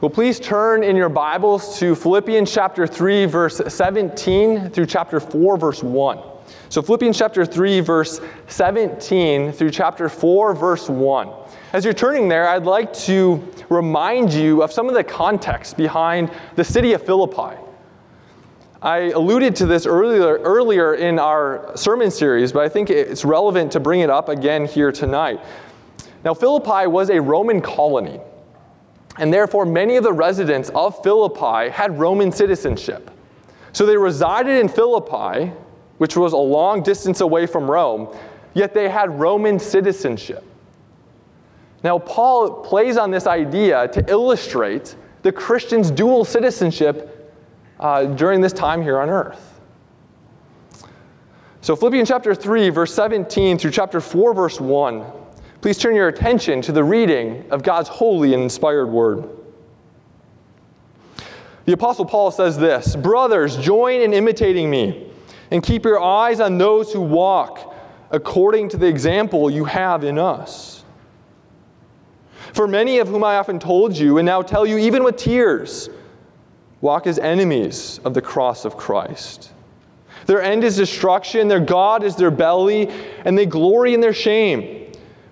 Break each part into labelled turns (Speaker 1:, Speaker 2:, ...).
Speaker 1: Well, please turn in your Bibles to Philippians chapter 3, verse 17 through chapter 4, verse 1. So, Philippians chapter 3, verse 17 through chapter 4, verse 1. As you're turning there, I'd like to remind you of some of the context behind the city of Philippi. I alluded to this earlier, earlier in our sermon series, but I think it's relevant to bring it up again here tonight. Now, Philippi was a Roman colony, and therefore many of the residents of Philippi had Roman citizenship. So they resided in Philippi, which was a long distance away from Rome, yet they had Roman citizenship. Now, Paul plays on this idea to illustrate the Christian's dual citizenship uh, during this time here on earth. So, Philippians chapter 3, verse 17 through chapter 4, verse 1. Please turn your attention to the reading of God's holy and inspired word. The Apostle Paul says this Brothers, join in imitating me, and keep your eyes on those who walk according to the example you have in us. For many of whom I often told you, and now tell you even with tears, walk as enemies of the cross of Christ. Their end is destruction, their God is their belly, and they glory in their shame,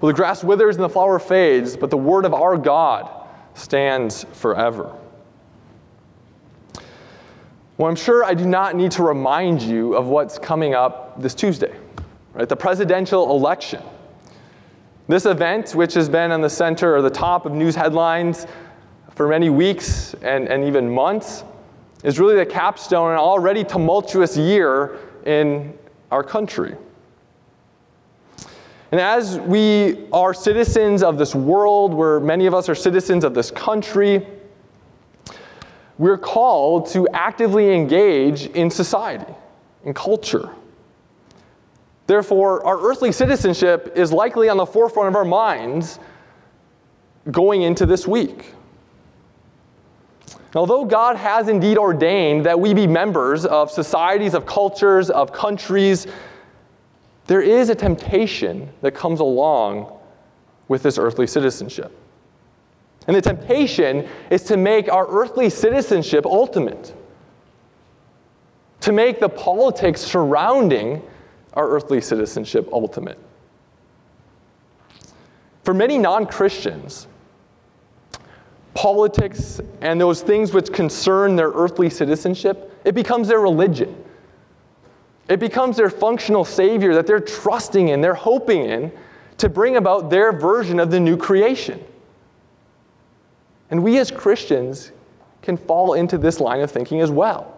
Speaker 1: Well, the grass withers and the flower fades, but the word of our God stands forever. Well, I'm sure I do not need to remind you of what's coming up this Tuesday, right? The presidential election. This event, which has been on the center or the top of news headlines for many weeks and, and even months is really the capstone an already tumultuous year in our country. And as we are citizens of this world, where many of us are citizens of this country, we're called to actively engage in society, in culture. Therefore, our earthly citizenship is likely on the forefront of our minds going into this week. Although God has indeed ordained that we be members of societies, of cultures, of countries, there is a temptation that comes along with this earthly citizenship. And the temptation is to make our earthly citizenship ultimate, to make the politics surrounding our earthly citizenship ultimate. For many non Christians, politics and those things which concern their earthly citizenship, it becomes their religion. It becomes their functional savior that they're trusting in, they're hoping in to bring about their version of the new creation. And we as Christians can fall into this line of thinking as well,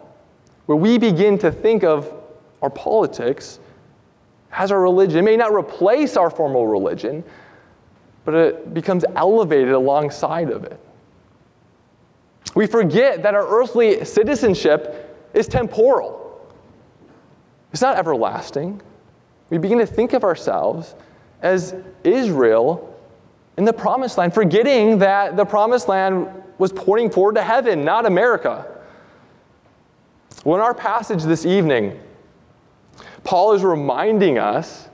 Speaker 1: where we begin to think of our politics as our religion. It may not replace our formal religion, but it becomes elevated alongside of it. We forget that our earthly citizenship is temporal, it's not everlasting. We begin to think of ourselves as Israel in the promised land, forgetting that the promised land was pointing forward to heaven, not America. Well, in our passage this evening, Paul is reminding us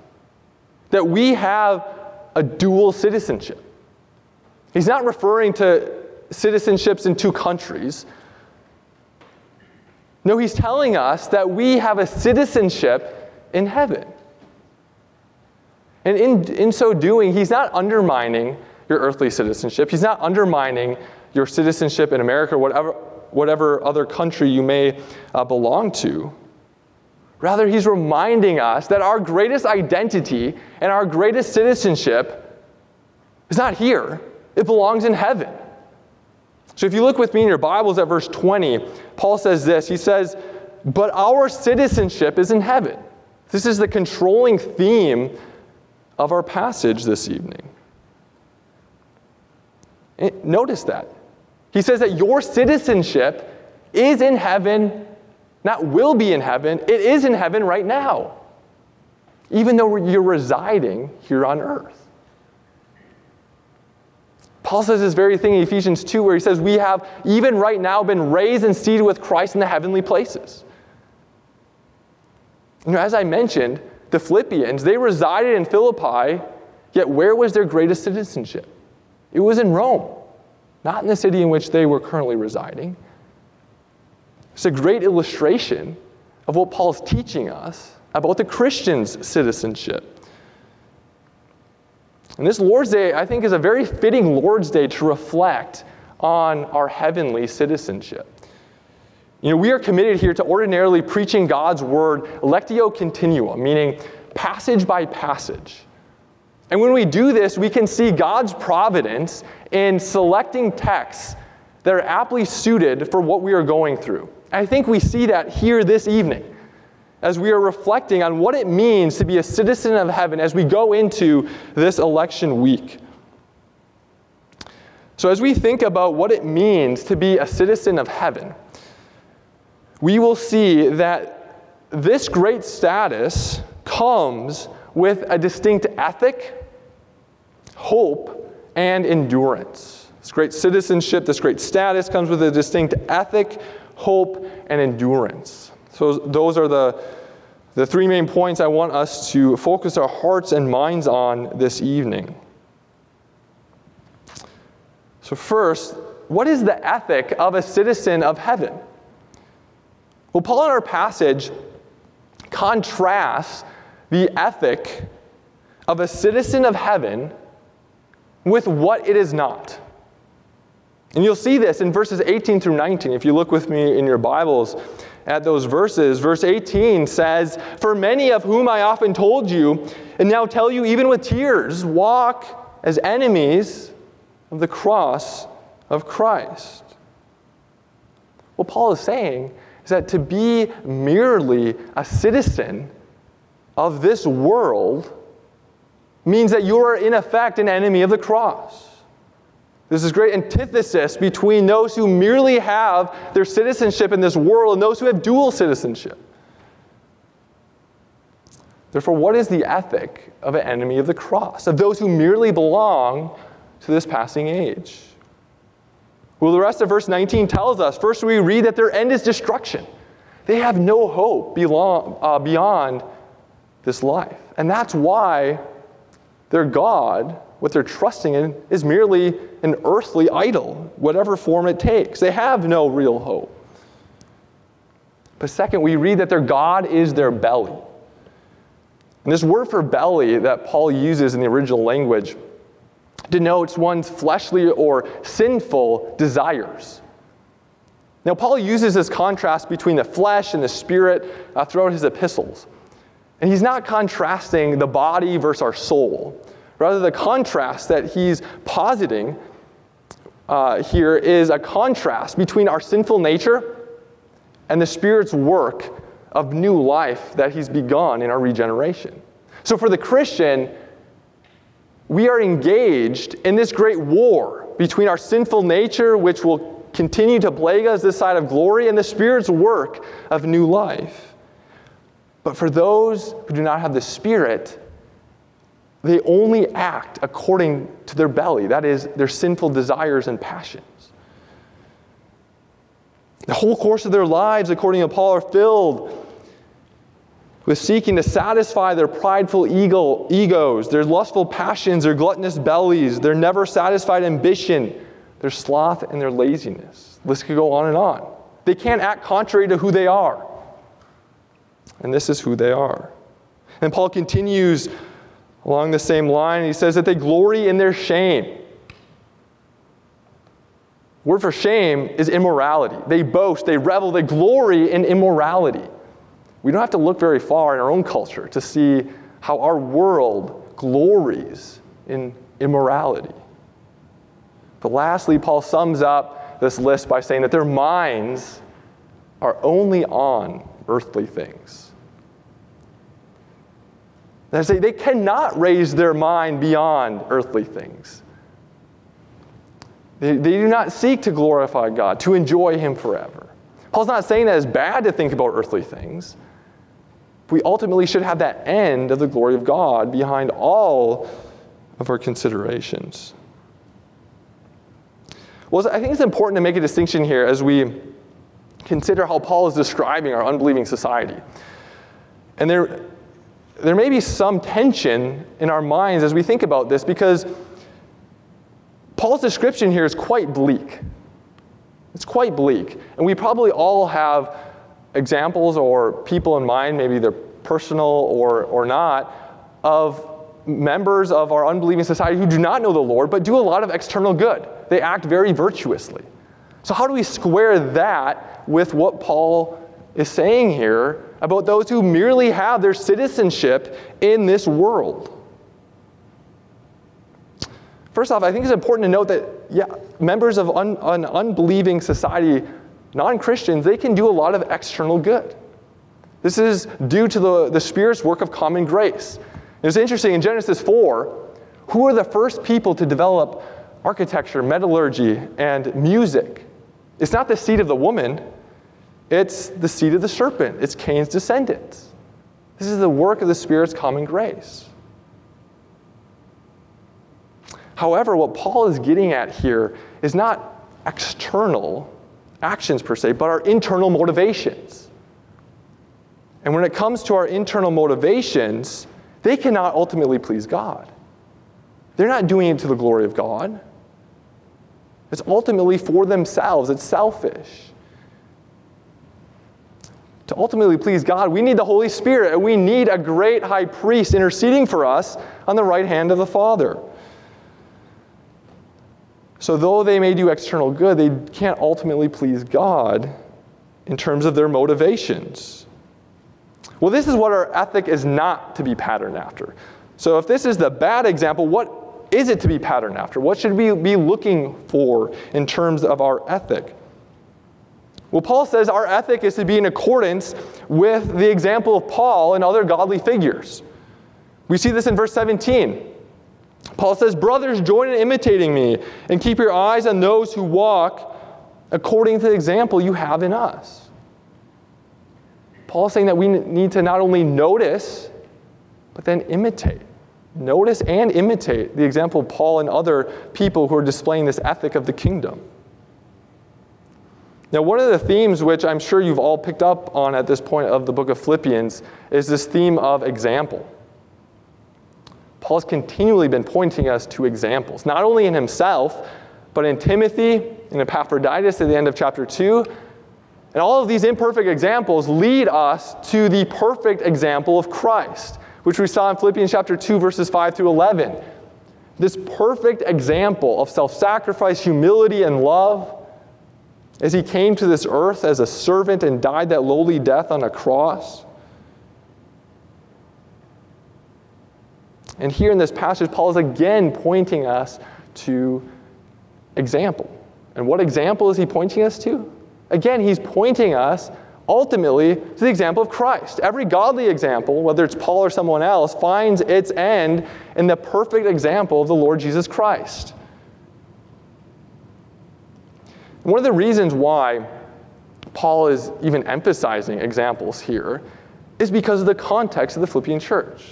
Speaker 1: that we have a dual citizenship. He's not referring to citizenships in two countries. No, he's telling us that we have a citizenship in heaven. And in, in so doing, he's not undermining your earthly citizenship. He's not undermining your citizenship in America or whatever, whatever other country you may uh, belong to. Rather, he's reminding us that our greatest identity and our greatest citizenship is not here, it belongs in heaven. So if you look with me in your Bibles at verse 20, Paul says this He says, But our citizenship is in heaven. This is the controlling theme of our passage this evening. Eh, notice that. He says that your citizenship is in heaven, not will be in heaven, it is in heaven right now, even though you're residing here on earth. Paul says this very thing in Ephesians 2, where he says, We have even right now been raised and seated with Christ in the heavenly places. You know, as I mentioned, the Philippians, they resided in Philippi, yet where was their greatest citizenship? It was in Rome, not in the city in which they were currently residing. It's a great illustration of what Paul's teaching us about the Christian's citizenship. And this Lord's Day, I think, is a very fitting Lord's Day to reflect on our heavenly citizenship. You know, we are committed here to ordinarily preaching God's word lectio continua, meaning passage by passage. And when we do this, we can see God's providence in selecting texts that are aptly suited for what we are going through. I think we see that here this evening as we are reflecting on what it means to be a citizen of heaven as we go into this election week. So, as we think about what it means to be a citizen of heaven, we will see that this great status comes with a distinct ethic, hope, and endurance. This great citizenship, this great status comes with a distinct ethic, hope, and endurance. So, those are the, the three main points I want us to focus our hearts and minds on this evening. So, first, what is the ethic of a citizen of heaven? Well, Paul in our passage contrasts the ethic of a citizen of heaven with what it is not. And you'll see this in verses 18 through 19. If you look with me in your Bibles, at those verses. Verse 18 says, For many of whom I often told you, and now tell you even with tears, walk as enemies of the cross of Christ. What Paul is saying is that to be merely a citizen of this world means that you are, in effect, an enemy of the cross. There's this great antithesis between those who merely have their citizenship in this world and those who have dual citizenship. Therefore, what is the ethic of an enemy of the cross, of those who merely belong to this passing age? Well, the rest of verse 19 tells us first, we read that their end is destruction. They have no hope belong, uh, beyond this life. And that's why their God what they're trusting in is merely an earthly idol, whatever form it takes. They have no real hope. But second, we read that their God is their belly. And this word for belly that Paul uses in the original language denotes one's fleshly or sinful desires. Now, Paul uses this contrast between the flesh and the spirit uh, throughout his epistles. And he's not contrasting the body versus our soul. Rather, the contrast that he's positing uh, here is a contrast between our sinful nature and the Spirit's work of new life that he's begun in our regeneration. So, for the Christian, we are engaged in this great war between our sinful nature, which will continue to plague us this side of glory, and the Spirit's work of new life. But for those who do not have the Spirit, they only act according to their belly, that is, their sinful desires and passions. The whole course of their lives, according to Paul, are filled with seeking to satisfy their prideful ego, egos, their lustful passions, their gluttonous bellies, their never satisfied ambition, their sloth, and their laziness. This could go on and on. They can't act contrary to who they are. And this is who they are. And Paul continues Along the same line, he says that they glory in their shame. Word for shame is immorality. They boast, they revel, they glory in immorality. We don't have to look very far in our own culture to see how our world glories in immorality. But lastly, Paul sums up this list by saying that their minds are only on earthly things. They say they cannot raise their mind beyond earthly things. They, they do not seek to glorify God, to enjoy Him forever. Paul's not saying that it's bad to think about earthly things. We ultimately should have that end of the glory of God behind all of our considerations. Well, I think it's important to make a distinction here as we consider how Paul is describing our unbelieving society. And there, there may be some tension in our minds as we think about this because Paul's description here is quite bleak. It's quite bleak. And we probably all have examples or people in mind, maybe they're personal or, or not, of members of our unbelieving society who do not know the Lord but do a lot of external good. They act very virtuously. So, how do we square that with what Paul is saying here about those who merely have their citizenship in this world? First off, I think it's important to note that, yeah, members of un, an unbelieving society, non Christians, they can do a lot of external good. This is due to the, the Spirit's work of common grace. It's interesting, in Genesis 4, who are the first people to develop architecture, metallurgy, and music? It's not the seed of the woman, it's the seed of the serpent, it's Cain's descendants. This is the work of the Spirit's common grace. However, what Paul is getting at here is not external actions per se, but our internal motivations. And when it comes to our internal motivations, they cannot ultimately please God. They're not doing it to the glory of God. It's ultimately for themselves, it's selfish. To ultimately please God, we need the Holy Spirit, and we need a great high priest interceding for us on the right hand of the Father. So, though they may do external good, they can't ultimately please God in terms of their motivations. Well, this is what our ethic is not to be patterned after. So, if this is the bad example, what is it to be patterned after? What should we be looking for in terms of our ethic? Well, Paul says our ethic is to be in accordance with the example of Paul and other godly figures. We see this in verse 17. Paul says, Brothers, join in imitating me and keep your eyes on those who walk according to the example you have in us. Paul is saying that we need to not only notice, but then imitate. Notice and imitate the example of Paul and other people who are displaying this ethic of the kingdom. Now, one of the themes which I'm sure you've all picked up on at this point of the book of Philippians is this theme of example. Paul's continually been pointing us to examples, not only in himself, but in Timothy, in Epaphroditus at the end of chapter 2. And all of these imperfect examples lead us to the perfect example of Christ, which we saw in Philippians chapter 2, verses 5 through 11. This perfect example of self sacrifice, humility, and love as he came to this earth as a servant and died that lowly death on a cross. And here in this passage, Paul is again pointing us to example. And what example is he pointing us to? Again, he's pointing us ultimately to the example of Christ. Every godly example, whether it's Paul or someone else, finds its end in the perfect example of the Lord Jesus Christ. One of the reasons why Paul is even emphasizing examples here is because of the context of the Philippian church.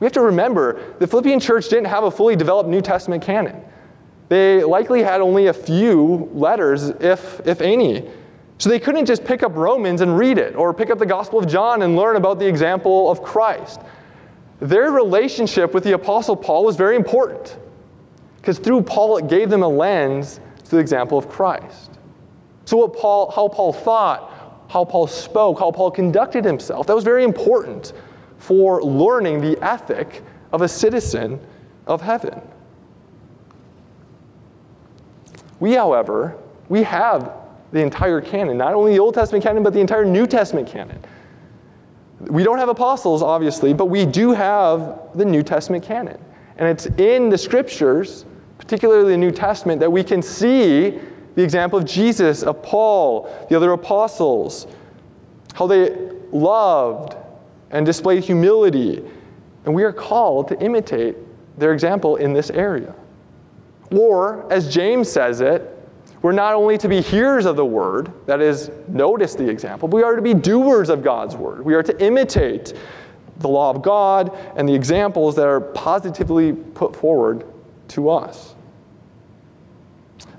Speaker 1: We have to remember the Philippian church didn't have a fully developed New Testament canon. They likely had only a few letters, if, if any. So they couldn't just pick up Romans and read it, or pick up the Gospel of John and learn about the example of Christ. Their relationship with the Apostle Paul was very important, because through Paul it gave them a lens to the example of Christ. So what Paul, how Paul thought, how Paul spoke, how Paul conducted himself, that was very important for learning the ethic of a citizen of heaven. We, however, we have the entire canon, not only the Old Testament canon, but the entire New Testament canon. We don't have apostles, obviously, but we do have the New Testament canon. And it's in the scriptures, particularly the New Testament, that we can see the example of Jesus, of Paul, the other apostles, how they loved and displayed humility. And we are called to imitate their example in this area. Or, as James says it, we're not only to be hearers of the word, that is, notice the example, but we are to be doers of God's word. We are to imitate the law of God and the examples that are positively put forward to us.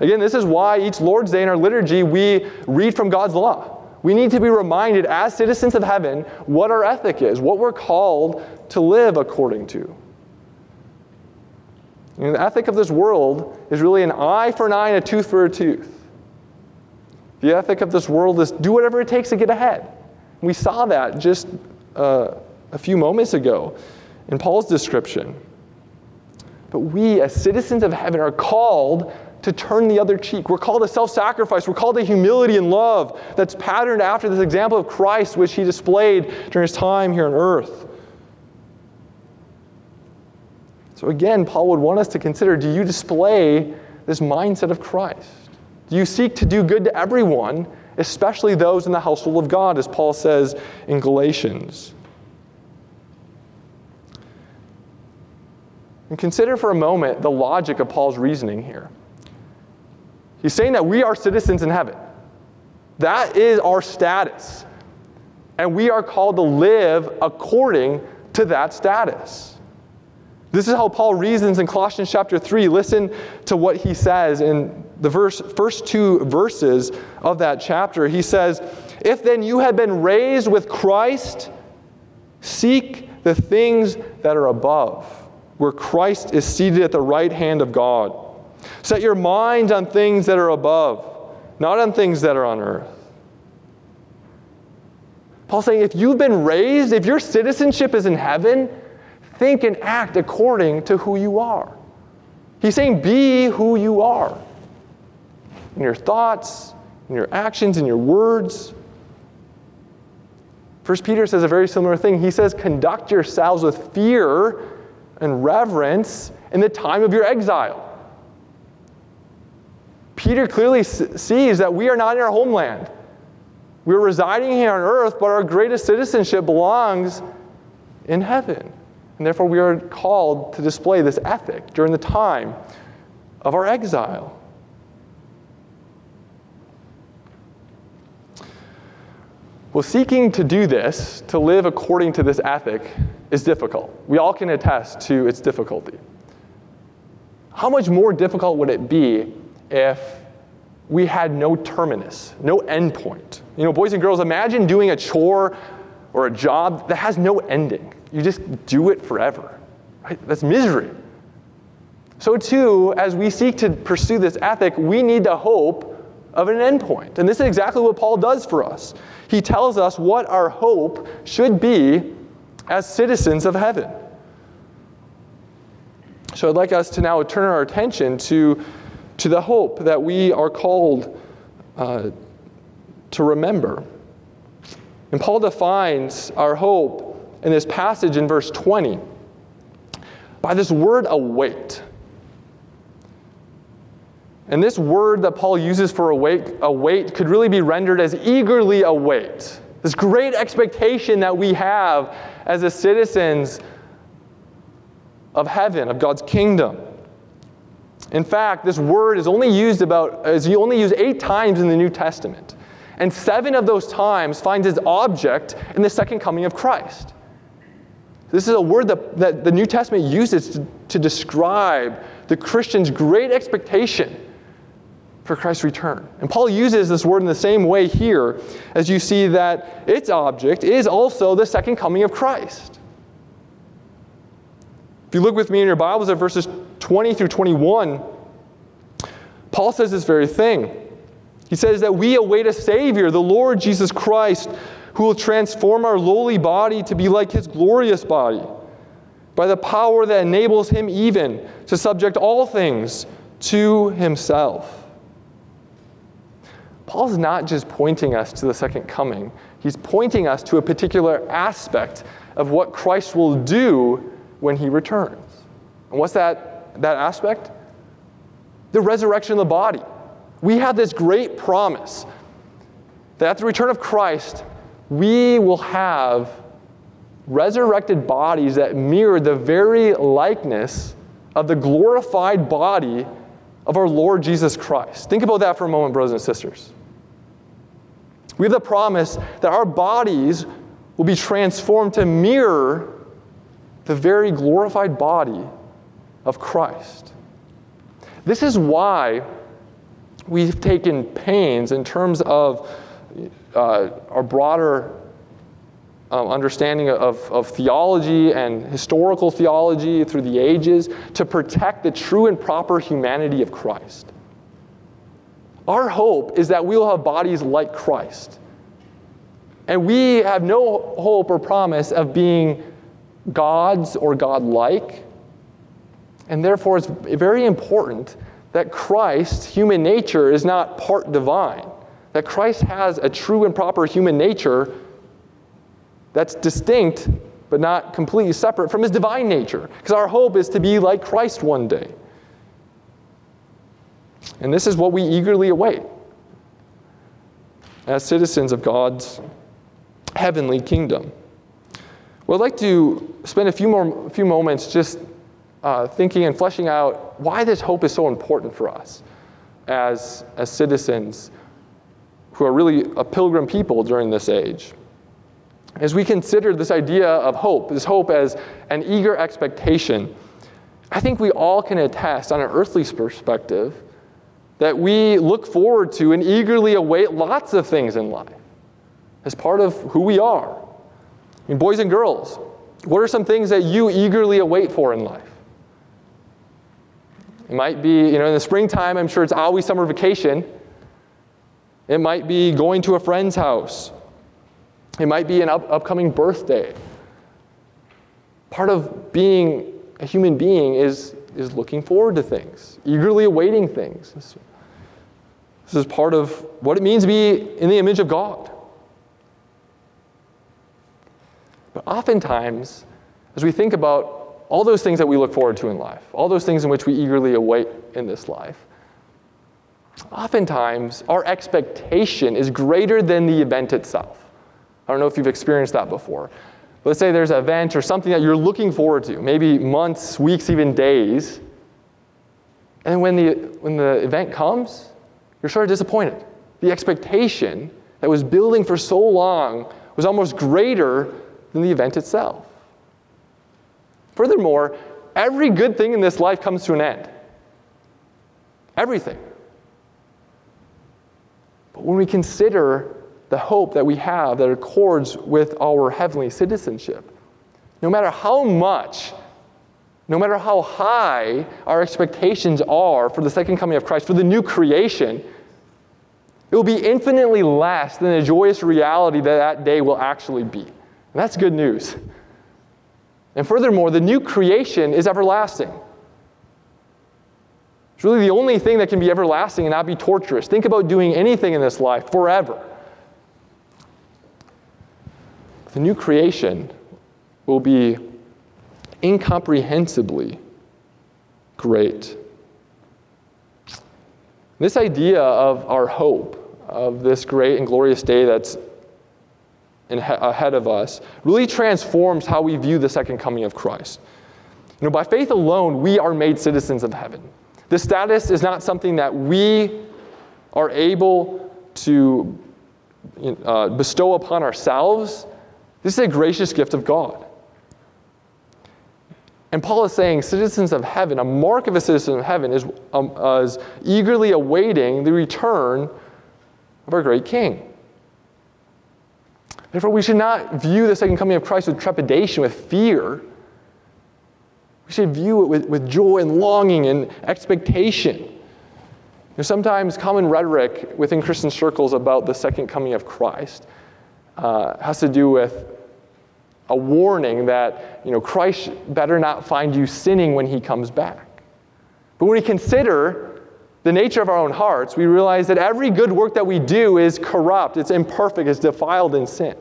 Speaker 1: Again, this is why each Lord's Day in our liturgy we read from God's law. We need to be reminded as citizens of heaven what our ethic is, what we're called to live according to. You know, the ethic of this world is really an eye for an eye and a tooth for a tooth. The ethic of this world is do whatever it takes to get ahead. We saw that just uh, a few moments ago in Paul's description. But we, as citizens of heaven, are called to turn the other cheek. We're called to self sacrifice. We're called to humility and love that's patterned after this example of Christ, which he displayed during his time here on earth. So again, Paul would want us to consider do you display this mindset of Christ? Do you seek to do good to everyone, especially those in the household of God, as Paul says in Galatians? And consider for a moment the logic of Paul's reasoning here. He's saying that we are citizens in heaven. That is our status. And we are called to live according to that status. This is how Paul reasons in Colossians chapter 3. Listen to what he says in the verse, first two verses of that chapter. He says, If then you have been raised with Christ, seek the things that are above, where Christ is seated at the right hand of God. Set your mind on things that are above, not on things that are on earth. Paul's saying if you've been raised, if your citizenship is in heaven, think and act according to who you are. He's saying, be who you are in your thoughts, in your actions, in your words. First Peter says a very similar thing. He says, conduct yourselves with fear and reverence in the time of your exile. Peter clearly sees that we are not in our homeland. We're residing here on earth, but our greatest citizenship belongs in heaven. And therefore, we are called to display this ethic during the time of our exile. Well, seeking to do this, to live according to this ethic, is difficult. We all can attest to its difficulty. How much more difficult would it be if we had no terminus, no endpoint? You know, boys and girls, imagine doing a chore or a job that has no ending. You just do it forever. Right? That's misery. So, too, as we seek to pursue this ethic, we need the hope of an endpoint. And this is exactly what Paul does for us. He tells us what our hope should be as citizens of heaven. So, I'd like us to now turn our attention to, to the hope that we are called uh, to remember. And Paul defines our hope in this passage in verse 20 by this word await. And this word that Paul uses for await, await could really be rendered as eagerly await. This great expectation that we have as the citizens of heaven, of God's kingdom. In fact, this word is only used about is only used eight times in the New Testament. And seven of those times finds its object in the second coming of Christ. This is a word that, that the New Testament uses to, to describe the Christian's great expectation for Christ's return. And Paul uses this word in the same way here as you see that its object is also the second coming of Christ. If you look with me in your Bibles at verses 20 through 21, Paul says this very thing. He says that we await a Savior, the Lord Jesus Christ who will transform our lowly body to be like his glorious body by the power that enables him even to subject all things to himself. Paul's not just pointing us to the second coming, he's pointing us to a particular aspect of what Christ will do when he returns. And what's that, that aspect? The resurrection of the body. We have this great promise that at the return of Christ, we will have resurrected bodies that mirror the very likeness of the glorified body of our Lord Jesus Christ. Think about that for a moment, brothers and sisters. We have the promise that our bodies will be transformed to mirror the very glorified body of Christ. This is why we've taken pains in terms of uh, our broader um, understanding of, of theology and historical theology through the ages to protect the true and proper humanity of Christ. Our hope is that we will have bodies like Christ. And we have no hope or promise of being gods or godlike. And therefore, it's very important that Christ's human nature is not part divine, that Christ has a true and proper human nature that's distinct but not completely separate from his divine nature. Because our hope is to be like Christ one day. And this is what we eagerly await as citizens of God's heavenly kingdom. Well, I'd like to spend a few more few moments just uh, thinking and fleshing out why this hope is so important for us as, as citizens who are really a pilgrim people during this age. As we consider this idea of hope, this hope as an eager expectation, I think we all can attest on an earthly perspective that we look forward to and eagerly await lots of things in life as part of who we are. I mean, boys and girls, what are some things that you eagerly await for in life? It might be, you know, in the springtime, I'm sure it's always summer vacation. It might be going to a friend's house. It might be an up- upcoming birthday. Part of being a human being is, is looking forward to things, eagerly awaiting things. This, is part of what it means to be in the image of God. But oftentimes, as we think about all those things that we look forward to in life, all those things in which we eagerly await in this life, oftentimes our expectation is greater than the event itself. I don't know if you've experienced that before. Let's say there's an event or something that you're looking forward to, maybe months, weeks, even days. And when the, when the event comes, you're sort of disappointed. The expectation that was building for so long was almost greater than the event itself. Furthermore, every good thing in this life comes to an end. Everything. But when we consider the hope that we have that accords with our heavenly citizenship. No matter how much, no matter how high our expectations are for the second coming of Christ, for the new creation, it will be infinitely less than the joyous reality that that day will actually be. And that's good news. And furthermore, the new creation is everlasting. It's really the only thing that can be everlasting and not be torturous. Think about doing anything in this life forever. The new creation will be incomprehensibly great. This idea of our hope, of this great and glorious day that's ahead of us, really transforms how we view the second coming of Christ. You know, by faith alone, we are made citizens of heaven. This status is not something that we are able to uh, bestow upon ourselves. This is a gracious gift of God. And Paul is saying, citizens of heaven, a mark of a citizen of heaven is, um, is eagerly awaiting the return of our great King. Therefore, we should not view the second coming of Christ with trepidation, with fear. We should view it with, with joy and longing and expectation. There's sometimes common rhetoric within Christian circles about the second coming of Christ uh, has to do with a warning that you know, Christ better not find you sinning when he comes back. But when we consider the nature of our own hearts, we realize that every good work that we do is corrupt, it's imperfect, it's defiled in sin.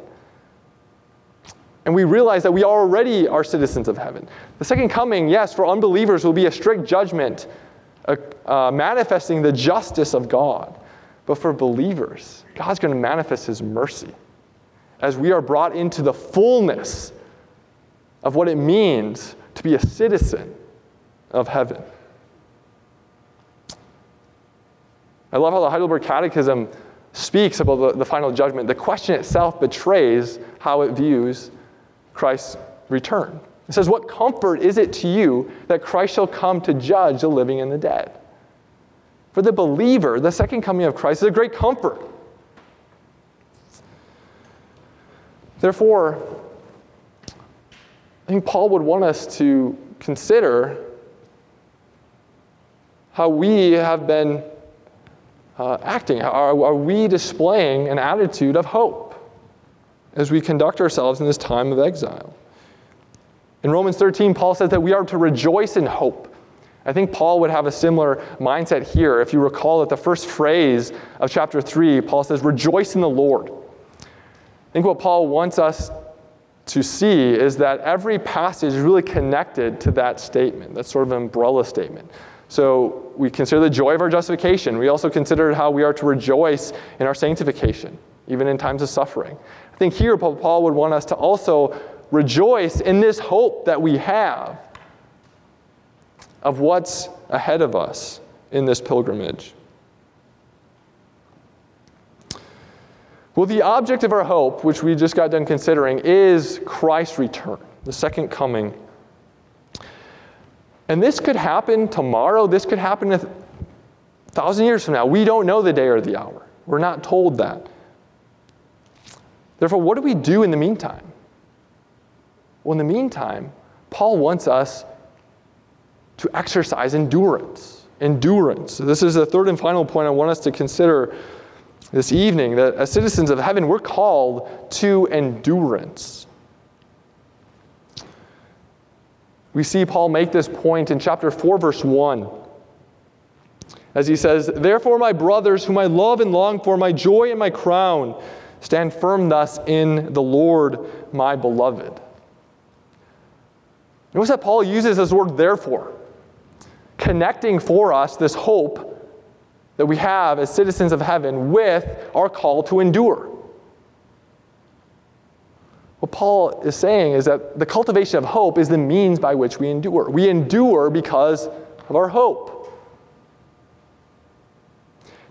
Speaker 1: And we realize that we already are citizens of heaven. The second coming, yes, for unbelievers will be a strict judgment, uh, uh, manifesting the justice of God. But for believers, God's going to manifest his mercy as we are brought into the fullness of what it means to be a citizen of heaven. I love how the Heidelberg Catechism speaks about the, the final judgment. The question itself betrays how it views Christ's return. It says, What comfort is it to you that Christ shall come to judge the living and the dead? For the believer, the second coming of Christ is a great comfort. Therefore, I think Paul would want us to consider how we have been uh, acting. Are, are we displaying an attitude of hope as we conduct ourselves in this time of exile? In Romans 13, Paul says that we are to rejoice in hope. I think Paul would have a similar mindset here. If you recall that the first phrase of chapter 3, Paul says, Rejoice in the Lord. I think what Paul wants us to see is that every passage is really connected to that statement, that sort of umbrella statement. So we consider the joy of our justification. We also consider how we are to rejoice in our sanctification, even in times of suffering. I think here Paul would want us to also rejoice in this hope that we have of what's ahead of us in this pilgrimage. Well, the object of our hope, which we just got done considering, is Christ's return, the second coming. And this could happen tomorrow. This could happen a thousand years from now. We don't know the day or the hour. We're not told that. Therefore, what do we do in the meantime? Well, in the meantime, Paul wants us to exercise endurance. Endurance. This is the third and final point I want us to consider this evening that as citizens of heaven, we're called to endurance. We see Paul make this point in chapter 4, verse 1. As he says, Therefore, my brothers, whom I love and long for, my joy and my crown, stand firm thus in the Lord, my beloved. Notice that Paul uses this word therefore, connecting for us this hope that we have as citizens of heaven with our call to endure. What Paul is saying is that the cultivation of hope is the means by which we endure. We endure because of our hope.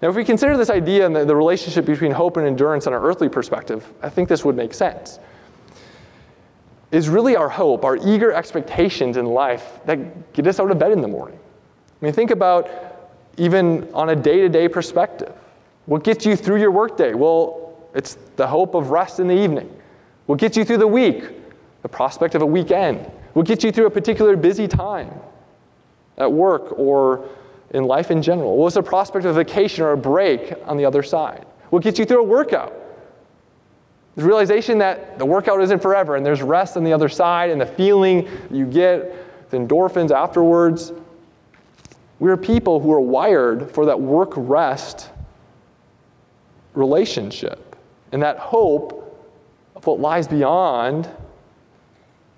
Speaker 1: Now, if we consider this idea and the, the relationship between hope and endurance on an earthly perspective, I think this would make sense is really our hope, our eager expectations in life that get us out of bed in the morning. I mean, think about even on a day to day perspective. What gets you through your workday? Well, it's the hope of rest in the evening. What gets you through the week? The prospect of a weekend. What gets you through a particular busy time at work or in life in general? What's the prospect of a vacation or a break on the other side? What gets you through a workout? The realization that the workout isn't forever and there's rest on the other side and the feeling you get, the endorphins afterwards. We're people who are wired for that work rest relationship. And that hope of what lies beyond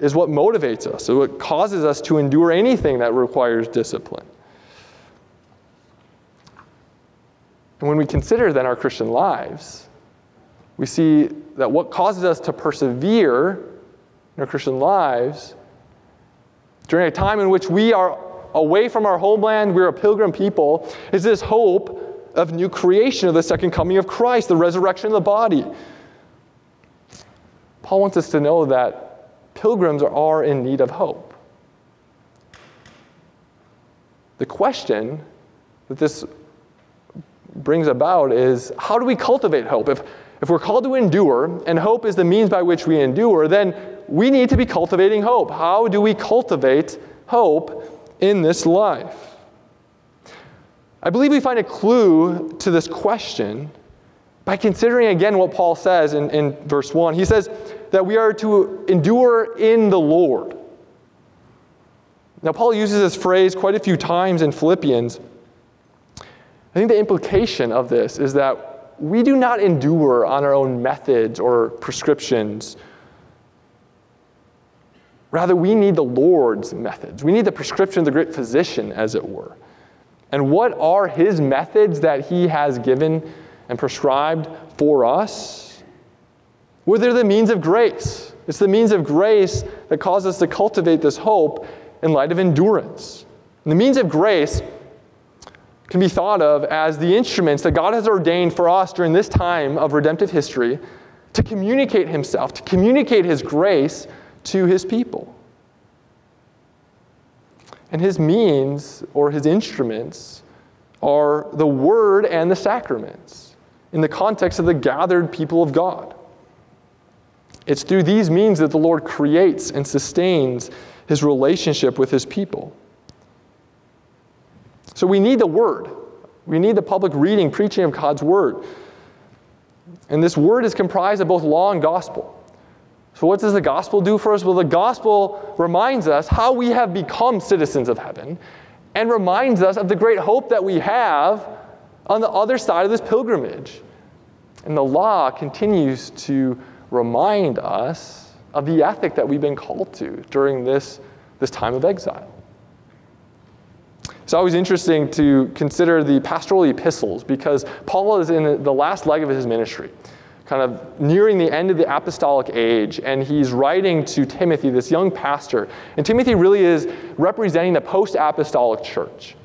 Speaker 1: is what motivates us, so it causes us to endure anything that requires discipline. And when we consider then our Christian lives, we see that what causes us to persevere in our Christian lives during a time in which we are away from our homeland, we're a pilgrim people, is this hope of new creation, of the second coming of Christ, the resurrection of the body. Paul wants us to know that pilgrims are in need of hope. The question that this brings about is how do we cultivate hope? If, if we're called to endure, and hope is the means by which we endure, then we need to be cultivating hope. How do we cultivate hope in this life? I believe we find a clue to this question by considering again what Paul says in, in verse 1. He says that we are to endure in the Lord. Now, Paul uses this phrase quite a few times in Philippians. I think the implication of this is that we do not endure on our own methods or prescriptions. Rather, we need the Lord's methods. We need the prescription of the great physician, as it were. And what are his methods that he has given and prescribed for us? Well, they're the means of grace. It's the means of grace that cause us to cultivate this hope in light of endurance. And the means of grace can be thought of as the instruments that God has ordained for us during this time of redemptive history to communicate Himself, to communicate His grace to His people. And His means or His instruments are the Word and the sacraments in the context of the gathered people of God. It's through these means that the Lord creates and sustains His relationship with His people. So we need the Word. We need the public reading, preaching of God's Word. And this Word is comprised of both law and gospel. So, what does the gospel do for us? Well, the gospel reminds us how we have become citizens of heaven and reminds us of the great hope that we have on the other side of this pilgrimage. And the law continues to remind us of the ethic that we've been called to during this, this time of exile. It's always interesting to consider the pastoral epistles because Paul is in the last leg of his ministry, kind of nearing the end of the apostolic age, and he's writing to Timothy, this young pastor. And Timothy really is representing the post apostolic church.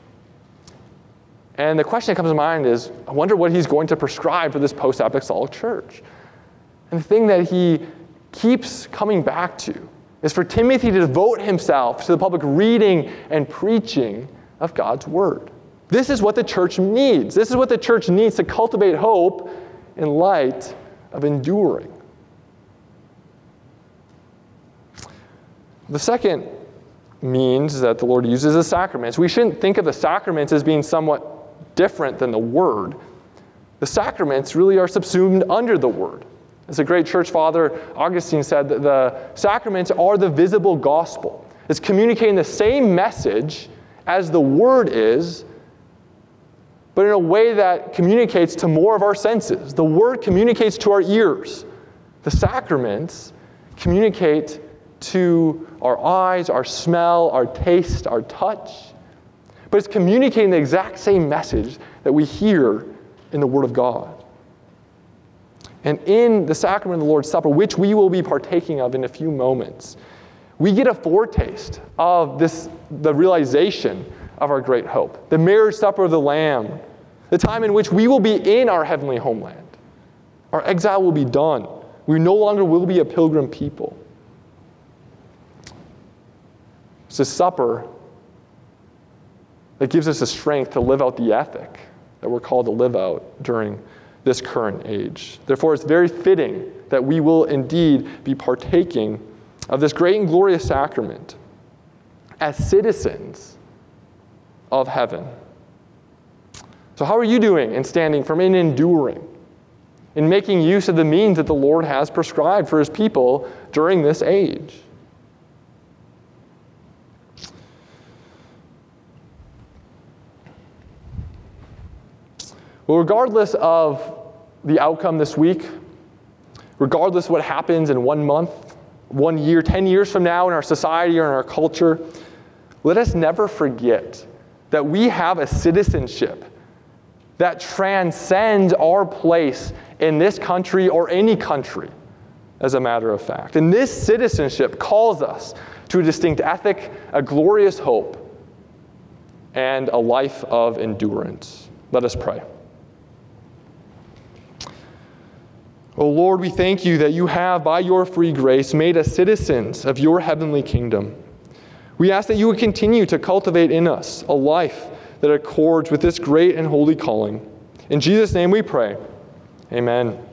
Speaker 1: And the question that comes to mind is I wonder what he's going to prescribe for this post apostolic church. And the thing that he keeps coming back to is for Timothy to devote himself to the public reading and preaching of God's Word. This is what the church needs. This is what the church needs to cultivate hope in light of enduring. The second means that the Lord uses the sacraments. We shouldn't think of the sacraments as being somewhat different than the Word. The sacraments really are subsumed under the Word. As a great church father, Augustine said that the sacraments are the visible gospel. It's communicating the same message as the Word is, but in a way that communicates to more of our senses. The Word communicates to our ears. The sacraments communicate to our eyes, our smell, our taste, our touch. But it's communicating the exact same message that we hear in the Word of God. And in the sacrament of the Lord's Supper, which we will be partaking of in a few moments, we get a foretaste of this, the realization of our great hope, the marriage supper of the Lamb, the time in which we will be in our heavenly homeland. Our exile will be done. We no longer will be a pilgrim people. It's a supper that gives us the strength to live out the ethic that we're called to live out during this current age. Therefore, it's very fitting that we will indeed be partaking of this great and glorious sacrament as citizens of heaven. So, how are you doing in standing firm, in enduring, in making use of the means that the Lord has prescribed for his people during this age? Well, regardless of the outcome this week, regardless of what happens in one month, one year, 10 years from now in our society or in our culture, let us never forget that we have a citizenship that transcends our place in this country or any country, as a matter of fact. And this citizenship calls us to a distinct ethic, a glorious hope, and a life of endurance. Let us pray. O Lord, we thank you that you have, by your free grace, made us citizens of your heavenly kingdom. We ask that you would continue to cultivate in us a life that accords with this great and holy calling. In Jesus' name we pray. Amen.